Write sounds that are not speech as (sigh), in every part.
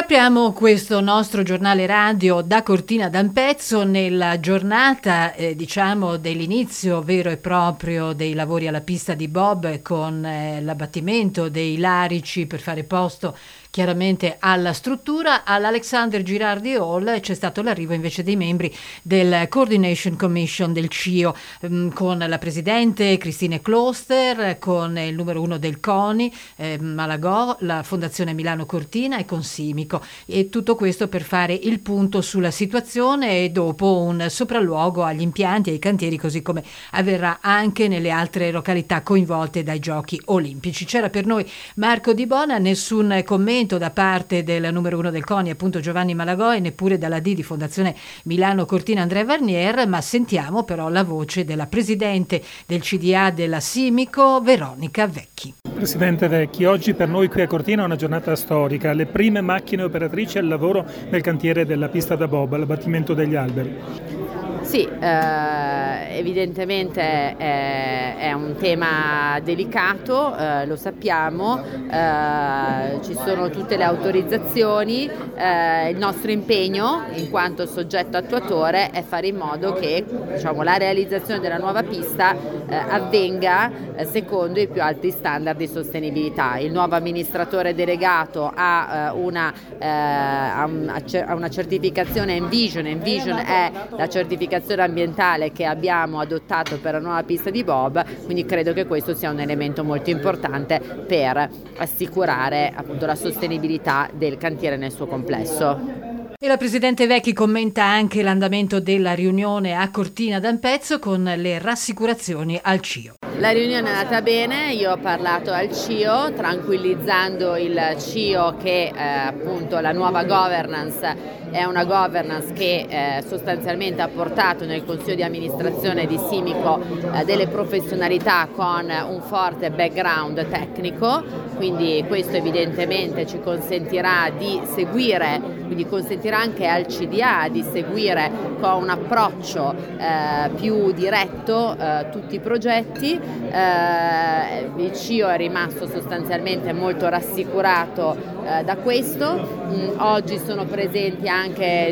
Apriamo questo nostro giornale radio da Cortina d'Ampezzo nella giornata eh, diciamo dell'inizio vero e proprio dei lavori alla pista di Bob con eh, l'abbattimento dei larici per fare posto chiaramente alla struttura. All'Alexander Girardi Hall c'è stato l'arrivo invece dei membri del Coordination Commission del CIO ehm, con la presidente Cristine Kloster, con il numero uno del CONI, eh, Malagò, la Fondazione Milano Cortina e con Simico. E tutto questo per fare il punto sulla situazione e dopo un sopralluogo agli impianti e ai cantieri, così come avverrà anche nelle altre località coinvolte dai giochi olimpici. C'era per noi Marco Di Bona, nessun commento commento da parte del numero uno del CONI, appunto Giovanni Malagò, e neppure dalla D di Fondazione Milano Cortina Andrea Varnier, ma sentiamo però la voce della presidente del CDA della Simico, Veronica Vecchi. Presidente Vecchi, oggi per noi qui a Cortina è una giornata storica, le prime macchine operatrici al lavoro nel cantiere della pista da Bob, all'abbattimento degli alberi. Sì, eh, evidentemente è, è, un tema delicato, eh, lo sappiamo, eh, ci sono tutte le autorizzazioni, eh, il nostro impegno in quanto soggetto attuatore è fare in modo che diciamo, la realizzazione della nuova pista eh, avvenga eh, secondo i più alti standard di sostenibilità. Il nuovo amministratore delegato ha una, ha una certificazione Envision, Envision è la certificazione certificazione ambientale che abbiamo adottato per la nuova pista di Bob, quindi credo che questo sia un elemento molto importante per assicurare appunto, la sostenibilità del cantiere nel suo complesso. E la Presidente Vecchi commenta anche l'andamento della riunione a Cortina d'Ampezzo con le rassicurazioni al CIO. La riunione è andata bene, io ho parlato al CIO tranquillizzando il CIO che eh, appunto la nuova governance è una governance che eh, sostanzialmente ha portato nel consiglio di amministrazione di Simico eh, delle professionalità con un forte background tecnico, quindi questo evidentemente ci consentirà di seguire, quindi consentirà anche al CDA di seguire con un approccio eh, più diretto eh, tutti i progetti. Eh, il CIO è rimasto sostanzialmente molto rassicurato eh, da questo. Mm, oggi sono presenti anche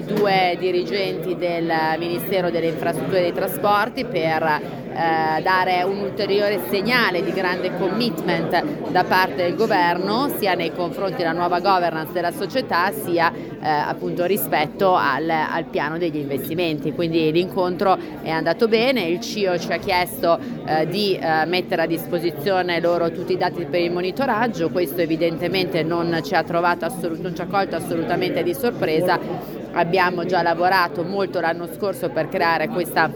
due dirigenti del Ministero delle Infrastrutture e dei Trasporti per eh, dare un ulteriore segnale di grande commitment da parte del governo sia nei confronti della nuova governance della società sia eh, appunto rispetto al, al, piano degli investimenti. Quindi l'incontro è andato bene, il CIO ci ha chiesto eh, di eh, mettere a disposizione loro tutti i dati per il monitoraggio, questo evidentemente non ci ha, assolut- non ci ha colto assolutamente di sorpresa, abbiamo già lavorato molto l'anno scorso per creare questa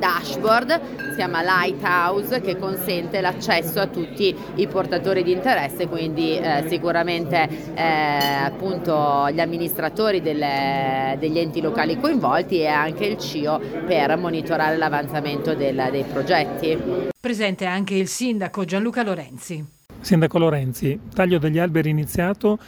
dashboard, si chiama Lighthouse, che consente l'accesso a tutti i portatori di interesse, quindi eh, sicuramente eh, appunto gli amministratori delle, degli enti locali coinvolti e anche il CIO per monitorare l'avanzamento del, dei progetti. Presente anche il sindaco Gianluca Lorenzi. Sindaco Lorenzi, taglio degli alberi iniziato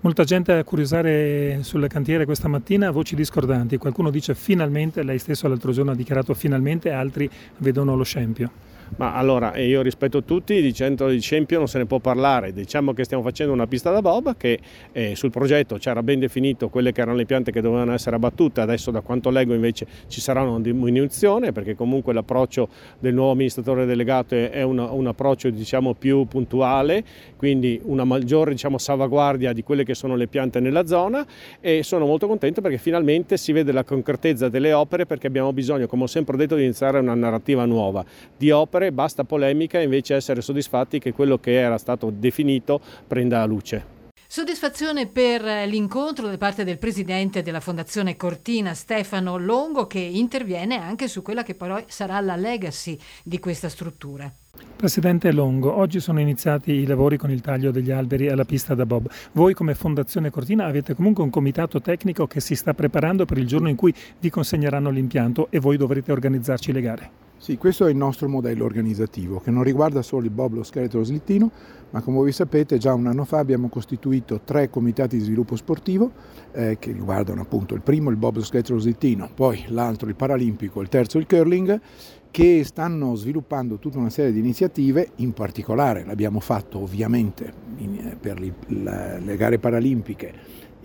Molta gente a curiosare sulle cantiere questa mattina, voci discordanti. Qualcuno dice finalmente, lei stesso l'altro giorno ha dichiarato finalmente, altri vedono lo scempio. Ma allora, io rispetto tutti, di centro di Scempio non se ne può parlare, diciamo che stiamo facendo una pista da bob che eh, sul progetto c'era ben definito quelle che erano le piante che dovevano essere abbattute, adesso da quanto leggo invece ci sarà una diminuzione perché comunque l'approccio del nuovo amministratore delegato è una, un approccio diciamo, più puntuale, quindi una maggiore diciamo, salvaguardia di quelle che sono le piante nella zona. E sono molto contento perché finalmente si vede la concretezza delle opere perché abbiamo bisogno, come ho sempre detto, di iniziare una narrativa nuova di opere opere, basta polemica invece essere soddisfatti che quello che era stato definito prenda luce. Soddisfazione per l'incontro da parte del presidente della Fondazione Cortina Stefano Longo che interviene anche su quella che poi sarà la legacy di questa struttura. Presidente Longo, oggi sono iniziati i lavori con il taglio degli alberi alla pista da Bob. Voi come Fondazione Cortina avete comunque un comitato tecnico che si sta preparando per il giorno in cui vi consegneranno l'impianto e voi dovrete organizzarci le gare. Sì, questo è il nostro modello organizzativo che non riguarda solo il Bob, lo scheletro slittino, ma come voi sapete già un anno fa abbiamo costituito tre comitati di sviluppo sportivo eh, che riguardano appunto il primo il Bob, lo scheletro slittino, poi l'altro il Paralimpico, il terzo il Curling che stanno sviluppando tutta una serie di iniziative, in particolare l'abbiamo fatto ovviamente in, per le gare paralimpiche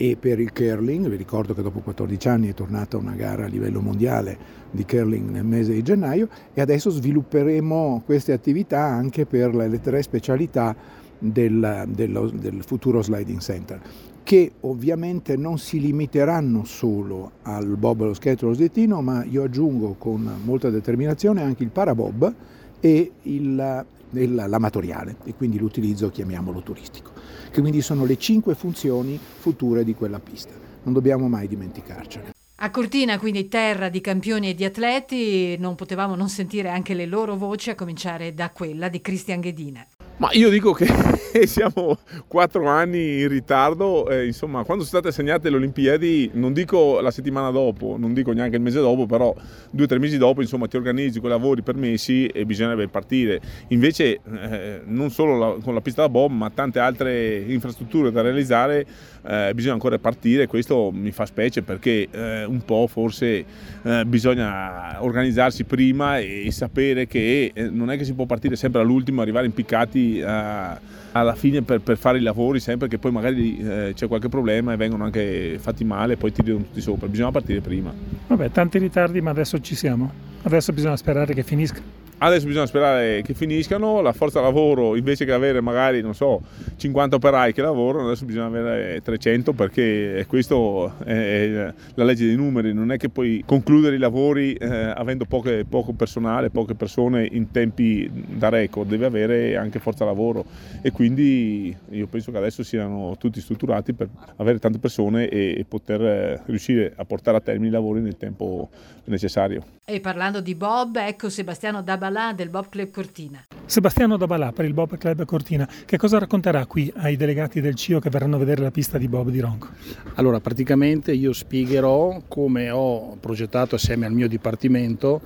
e per il curling, vi ricordo che dopo 14 anni è tornata una gara a livello mondiale di curling nel mese di gennaio e adesso svilupperemo queste attività anche per le tre specialità del, dello, del futuro sliding center che ovviamente non si limiteranno solo al bob allo skate allo slittino ma io aggiungo con molta determinazione anche il parabob e il, l'amatoriale e quindi l'utilizzo chiamiamolo turistico, che quindi sono le cinque funzioni future di quella pista. Non dobbiamo mai dimenticarcene. A Cortina, quindi terra di campioni e di atleti, non potevamo non sentire anche le loro voci, a cominciare da quella di Cristian Ghedina. Ma io dico che (laughs) siamo quattro anni in ritardo, eh, insomma quando sono state assegnate le Olimpiadi, non dico la settimana dopo, non dico neanche il mese dopo, però due o tre mesi dopo insomma ti organizzi con i lavori permessi e bisognerebbe partire. Invece eh, non solo la, con la pista da bob ma tante altre infrastrutture da realizzare eh, bisogna ancora partire, questo mi fa specie perché eh, un po' forse eh, bisogna organizzarsi prima e, sapere che eh, non è che si può partire sempre all'ultimo, arrivare impiccati uh, alla fine per, per, fare i lavori sempre che poi magari eh, c'è qualche problema e vengono anche fatti male e poi tirano tutti sopra. Bisogna partire prima. Vabbè, tanti ritardi, ma adesso ci siamo. Adesso bisogna sperare che finisca. Adesso bisogna sperare che finiscano, la forza lavoro invece che avere magari, non so, 50 operai che lavorano, adesso bisogna avere 300 perché questo è la legge dei numeri, non è che puoi concludere i lavori eh, avendo poche, poco personale, poche persone in tempi da record, devi avere anche forza lavoro e quindi io penso che adesso siano tutti strutturati per avere tante persone e, e poter riuscire a portare a termine i lavori nel tempo necessario. E parlando di Bob, ecco Sebastiano Dabalà Dabalà del Bob Club Cortina. Sebastiano Dabalà per il Bob Club Cortina, che cosa racconterà qui ai delegati del CIO che verranno a vedere la pista di Bob di Ronco? Allora, praticamente io spiegherò come ho progettato assieme al mio dipartimento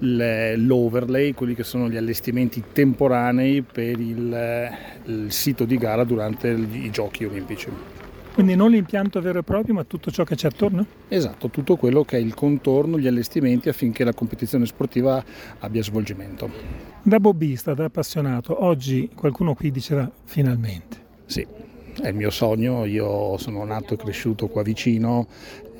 l'overlay, quelli che sono gli allestimenti temporanei per il, il sito di gara durante i giochi olimpici. Quindi non l'impianto vero e proprio, ma tutto ciò che c'è attorno? Esatto, tutto quello che è il contorno, gli allestimenti affinché la competizione sportiva abbia svolgimento. Da bobbista, da appassionato, oggi qualcuno qui diceva finalmente. Sì, è il mio sogno, io sono nato e cresciuto qua vicino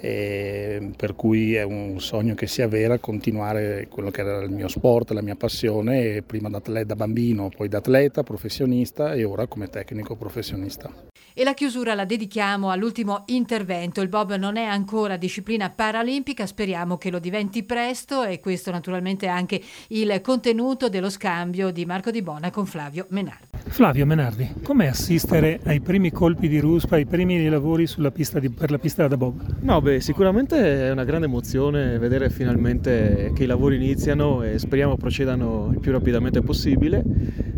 per cui è un sogno che si avvera continuare quello che era il mio sport, la mia passione, prima da, da bambino, poi da atleta, professionista e ora come tecnico professionista. E la chiusura la dedichiamo all'ultimo intervento. Il Bob non è ancora disciplina paralimpica, speriamo che lo diventi presto e questo naturalmente è anche il contenuto dello scambio di Marco Di Bona con Flavio Menardi. Flavio Menardi, com'è assistere ai primi colpi di ruspa, ai primi lavori pista di, per la pista da Bob? No, beh, sicuramente è una grande emozione vedere finalmente che i lavori iniziano e speriamo procedano il più rapidamente possibile.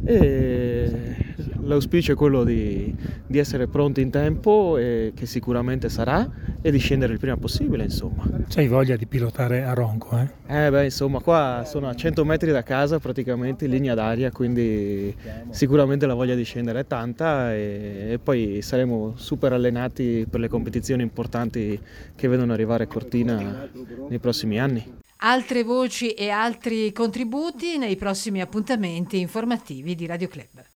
E l'auspicio è quello di, di, essere pronti in tempo, e che sicuramente sarà, e di scendere il prima possibile, insomma. C'hai voglia di pilotare a Ronco, eh? Eh beh, insomma, qua sono a 100 metri da casa praticamente in linea d'aria, quindi sicuramente la voglia di scendere è tanta e, e poi saremo super allenati per le competizioni importanti che vedono arrivare a Cortina nei prossimi anni. Altre voci e altri contributi nei prossimi appuntamenti informativi di Radio Club.